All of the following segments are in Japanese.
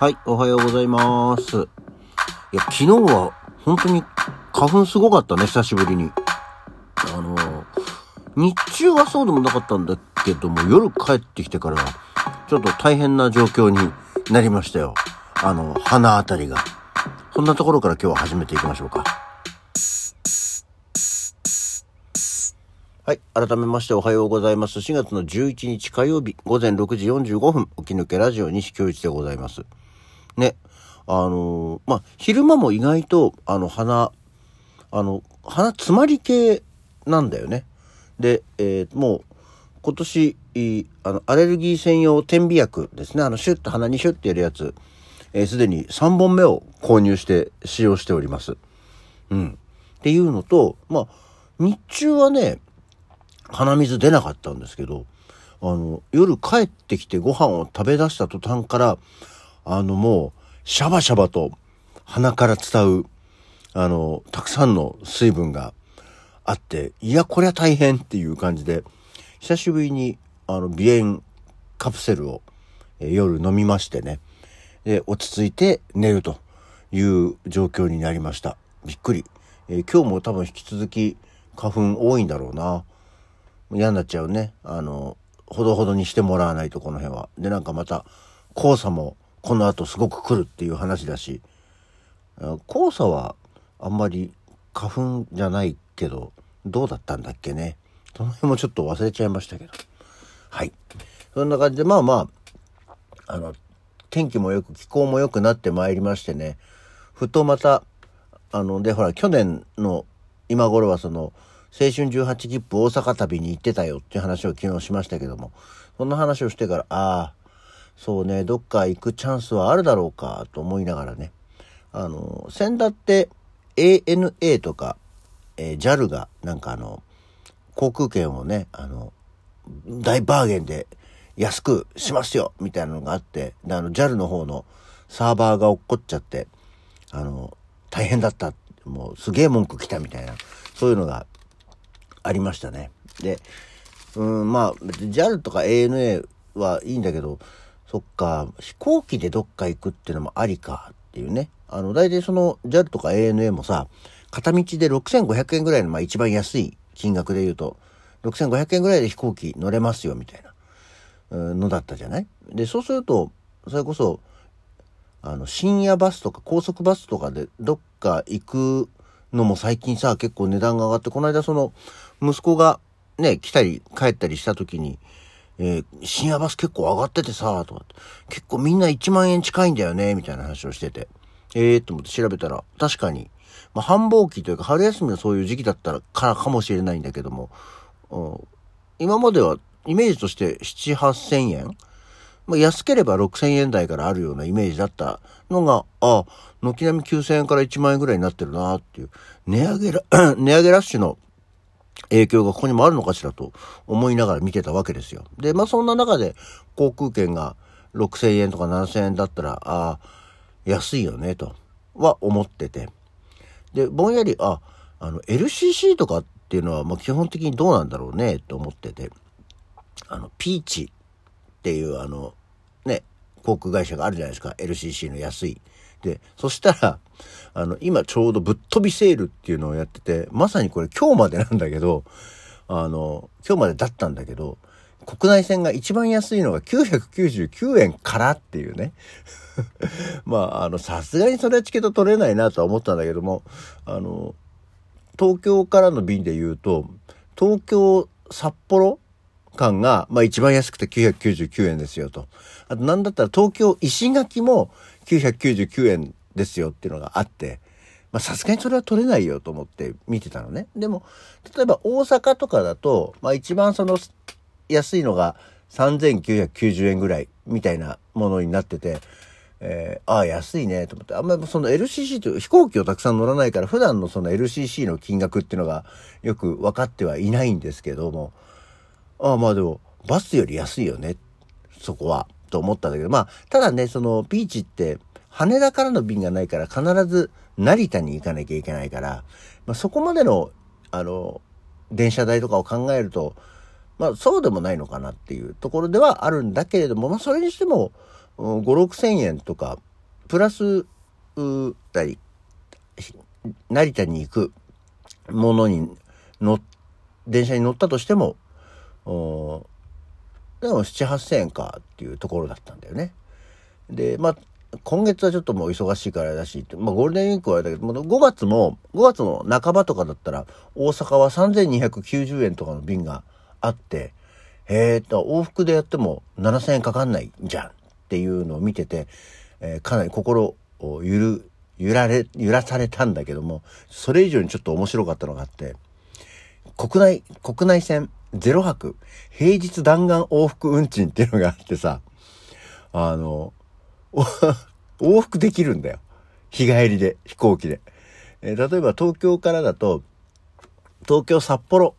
はい、おはようございます。いや、昨日は本当に花粉すごかったね、久しぶりに。あの、日中はそうでもなかったんだけども、夜帰ってきてから、ちょっと大変な状況になりましたよ。あの、鼻あたりが。そんなところから今日は始めていきましょうか。はい。改めましておはようございます。4月の11日火曜日午前6時45分、起き抜けラジオ西京一でございます。ね。あのーまあ、昼間も意外と、あの、鼻、あの、鼻詰まり系なんだよね。で、えーもう、今年、あの、アレルギー専用点鼻薬ですね。あの、シュッと鼻にシュッてやるやつ、えーすでに3本目を購入して使用しております。うん。っていうのと、まあ、日中はね、鼻水出なかったんですけど、あの、夜帰ってきてご飯を食べ出した途端から、あのもう、シャバシャバと鼻から伝う、あの、たくさんの水分があって、いや、こりゃ大変っていう感じで、久しぶりに、あの、鼻炎カプセルを、え夜飲みましてね、で、落ち着いて寝るという状況になりました。びっくり。えー今日も多分引き続き花粉多いんだろうな。嫌になっちゃうね。あの、ほどほどにしてもらわないと、この辺は。で、なんかまた、黄砂もこの後すごく来るっていう話だし、黄砂はあんまり花粉じゃないけど、どうだったんだっけね。その辺もちょっと忘れちゃいましたけど。はい。そんな感じで、まあまあ、あの、天気もよく気候も良くなってまいりましてね、ふとまた、あの、で、ほら、去年の今頃はその、青春18切符大阪旅に行ってたよっていう話を昨日しましたけども、そんな話をしてから、ああ、そうね、どっか行くチャンスはあるだろうか、と思いながらね、あの、先だって ANA とか、えー JAL が、なんかあの、航空券をね、あの、大バーゲンで安くしますよみたいなのがあって、で、あの、JAL の方のサーバーが落っこっちゃって、あの、大変だった。もうすげえ文句来たみたいな、そういうのがありましたね。で、うん、まあ、JAL とか ANA はいいんだけど、そっか、飛行機でどっか行くっていうのもありかっていうね。あの、大体その JAL とか ANA もさ、片道で6500円ぐらいの、まあ一番安い金額で言うと、6500円ぐらいで飛行機乗れますよみたいなのだったじゃない？で、そうすると、それこそ、あの、深夜バスとか高速バスとかでどっか行くのも最近さ、結構値段が上がって、この間その、息子がね、来たり帰ったりした時に、えー深夜バス結構上がっててさ、とかって、結構みんな1万円近いんだよね、みたいな話をしてて。ええー、と思って調べたら、確かに、まあ、繁忙期というか春休みのそういう時期だったらからかもしれないんだけども、うん今まではイメージとして7、8千円。まあ、安ければ6000円台からあるようなイメージだったのが、あ、軒並み9000円から1万円ぐらいになってるなっていう、値上げ、値上げラッシュの影響がここにもあるのかしらと思いながら見てたわけですよ。で、まあそんな中で航空券が6000円とか7000円だったら、あ安いよねとは思ってて。で、ぼんやり、あ、あの、LCC とかっていうのは、まあ基本的にどうなんだろうねと思ってて、あの、ピーチっていうあの、ね、航空会社があるじゃないですか。LCC の安い。で、そしたら、あの、今ちょうどぶっ飛びセールっていうのをやってて、まさにこれ今日までなんだけど、あの、今日までだったんだけど、国内線が一番安いのが999円からっていうね。まあ、あの、さすがにそれはチケット取れないなとは思ったんだけども、あの、東京からの便で言うと、東京、札幌間が、まあ一番安くて999円ですよと。あとなんだったら東京石垣も999円ですよっていうのがあって、まあさすがにそれは取れないよと思って見てたのね。でも、例えば大阪とかだと、まあ一番その安いのが3990円ぐらいみたいなものになってて、えーああ、安いね、と思って。あんまりその LCC という飛行機をたくさん乗らないから、普段のその LCC の金額っていうのがよく分かってはいないんですけども、ああ、まあでも、バスより安いよね、そこは、と思ったんだけど、まあ、ただね、その、ビーチって、羽田からの便がないから、必ず成田に行かなきゃいけないから、まあそこまでの、あの、電車代とかを考えると、まあそうでもないのかなっていうところではあるんだけれども、まあそれにしても、5、6千円とか、プラス、うたり、成田に行くものに乗っ、電車に乗ったとしても、でも7、8千円かっていうところだったんだよね。で、まあ、今月はちょっともう忙しいからだし、まあゴールデンウィークはあれだけど、5月も、5月の半ばとかだったら、大阪は3290円とかの便があって、えーと、往復でやっても7000円かかんないじゃんっていうのを見てて、えー、かなり心を揺る、揺られ、揺らされたんだけども、それ以上にちょっと面白かったのがあって、国内、国内線0泊、平日弾丸往復運賃っていうのがあってさ、あの、往復できるんだよ。日帰りで、飛行機で。えー、例えば東京からだと、東京札幌、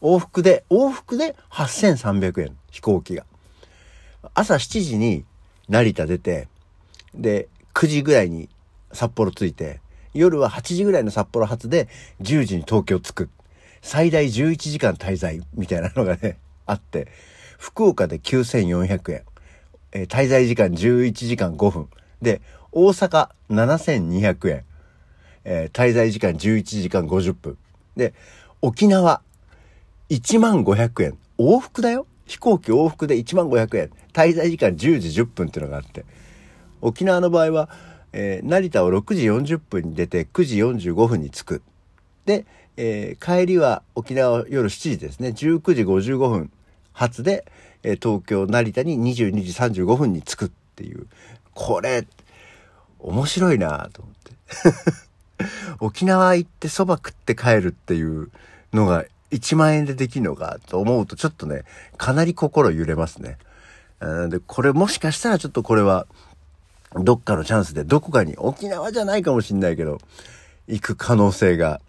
往復で、往復で8300円、飛行機が。朝7時に成田出て、で、9時ぐらいに札幌着いて、夜は8時ぐらいの札幌発で10時に東京着く。最大11時間滞在みたいなのがね、あって、福岡で9400円。えー、滞在時間11時間5分。で、大阪7200円。えー、滞在時間11時間50分。で、沖縄1万500円。往復だよ飛行機往復で1万500円。滞在時間10時10分っていうのがあって。沖縄の場合は、えー、成田を6時40分に出て9時45分に着く。で、えー、帰りは沖縄夜7時ですね。19時55分発で、えー、東京成田に22時35分に着くっていう。これ、面白いなと思って。沖縄行って蕎麦食って帰るっていうのが1万円でできるのかと思うとちょっとね、かなり心揺れますね。で、これもしかしたらちょっとこれは、どっかのチャンスでどこかに、沖縄じゃないかもしんないけど、行く可能性が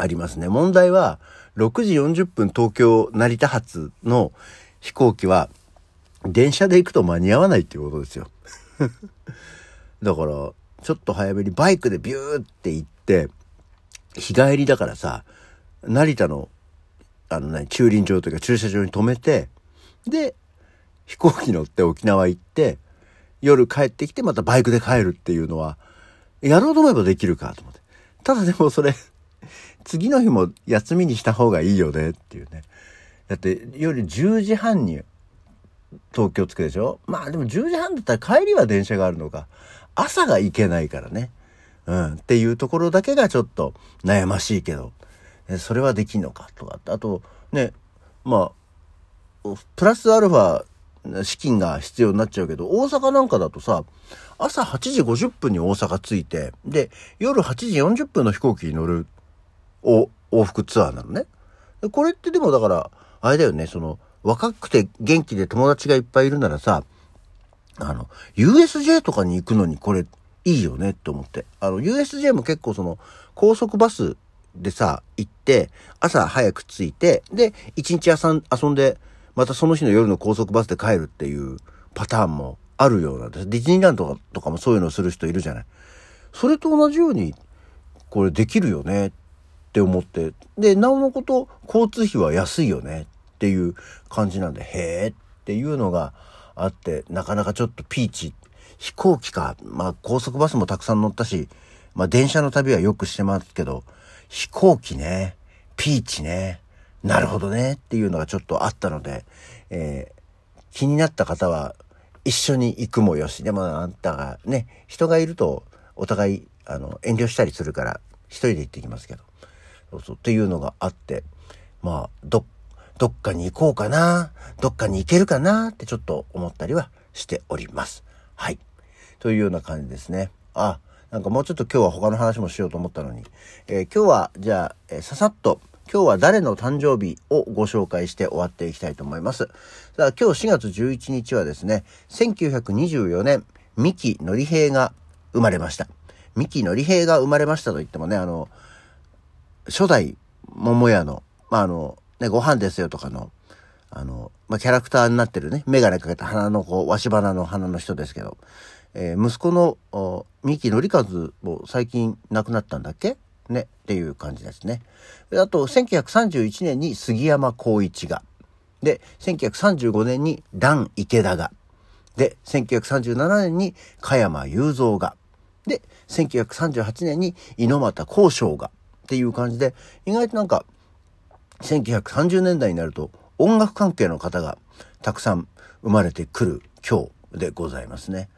ありますね。問題は、6時40分東京成田発の飛行機は、電車で行くと間に合わないっていうことですよ。だから、ちょっと早めにバイクでビューって行って、日帰りだからさ、成田の、あのね、駐輪場というか駐車場に止めて、で、飛行機乗って沖縄行って、夜帰ってきてまたバイクで帰るっていうのは、やろうと思えばできるかと思って。ただでもそれ、次の日も休みにした方がいいよねっていうね。だって夜10時半に東京着くでしょ？まあでも10時半だったら帰りは電車があるのか。朝が行けないからね。うん。っていうところだけがちょっと悩ましいけど。それはできんのかとかあとねまあプラスアルファ資金が必要になっちゃうけど大阪なんかだとさ朝8時50分に大阪着いてで夜8時40分の飛行機に乗る往復ツアーなのね。これってでもだからあれだよねその若くて元気で友達がいっぱいいるならさあの USJ とかに行くのにこれいいよねって思って。あの USJ も結構その高速バスでさ、行って、朝早く着いて、で、一日遊んで、またその日の夜の高速バスで帰るっていうパターンもあるようなんです。ディズニーランドとかもそういうのをする人いるじゃない。それと同じように、これできるよねっって思って。で、なおのこと、交通費は安いよねっていう感じなんで、へーっていうのがあって、なかなかちょっとピーチ。飛行機か。まあ、高速バスもたくさん乗ったし、まあ、電車の旅はよくしてますけど、飛行機ね、ピーチね、なるほどねっていうのがちょっとあったので、えー、気になった方は一緒に行くもよし、でもあんたがね、人がいるとお互いあの遠慮したりするから一人で行ってきますけど、そうそうっていうのがあって、まあ、ど、どっかに行こうかな、どっかに行けるかなってちょっと思ったりはしております。はい。というような感じですね。あ、なんかもうちょっと今日は他の話もしようと思ったのに、えー、今日はじゃあ、えー、ささっと今日は誰の誕生日をご紹介して終わっていきたいと思います。さあ今日4月11日はですね、1924年、三木のり平が生まれました。三木のり平が生まれましたと言ってもね、あの、初代桃屋の、まあ、あの、ね、ご飯ですよとかの、あの、まあ、キャラクターになってるね、メガネかけた鼻のこう、わし花の花の人ですけど、えー、息子の三木のりかずも最近亡くなったんだっけ？ね、っていう感じですね。あと、1931年に杉山浩一が。で、1935年に段池田が。で、1937年に加山雄三が。で、1938年に猪俣交渉が。っていう感じで、意外となんか、1930年代になると音楽関係の方がたくさん生まれてくる今日でございますね。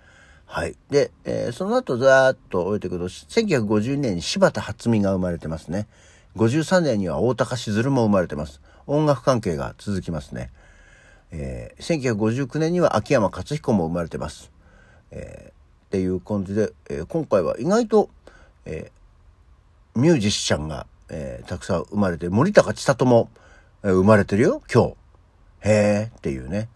はい。で、えー、その後ざーっと終えていくと、1950年に柴田初美が生まれてますね。53年には大高しずるも生まれてます。音楽関係が続きますね。えー、1959年には秋山克彦も生まれてます。えー、っていう感じで、えー、今回は意外と、えー、ミュージシャンが、えー、たくさん生まれて、森高千里も、えー、生まれてるよ、今日。へーっていうね。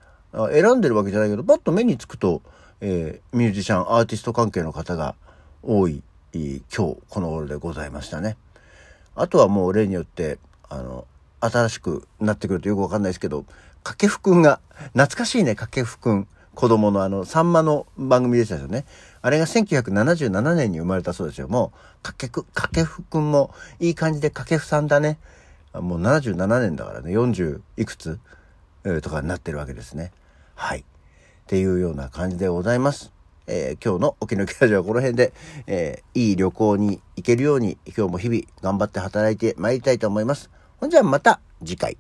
選んでるわけじゃないけど、パッと目につくと、えー、ミュージシャン、アーティスト関係の方が多い、今日、この頃でございましたね。あとはもう例によって、あの、新しくなってくるとよくわかんないですけど、掛布くんが、懐かしいね、掛布くん。子供のあの、さんまの番組でしたよね。あれが1977年に生まれたそうですよ。もう、掛布、掛布くんもいい感じで掛布さんだね。もう77年だからね、40いくつ、えー、とかになってるわけですね。はい。っていうような感じでございます。えー、今日の沖縄ラジオはこの辺で、えー、いい旅行に行けるように今日も日々頑張って働いて参りたいと思います。ほんじゃまた次回。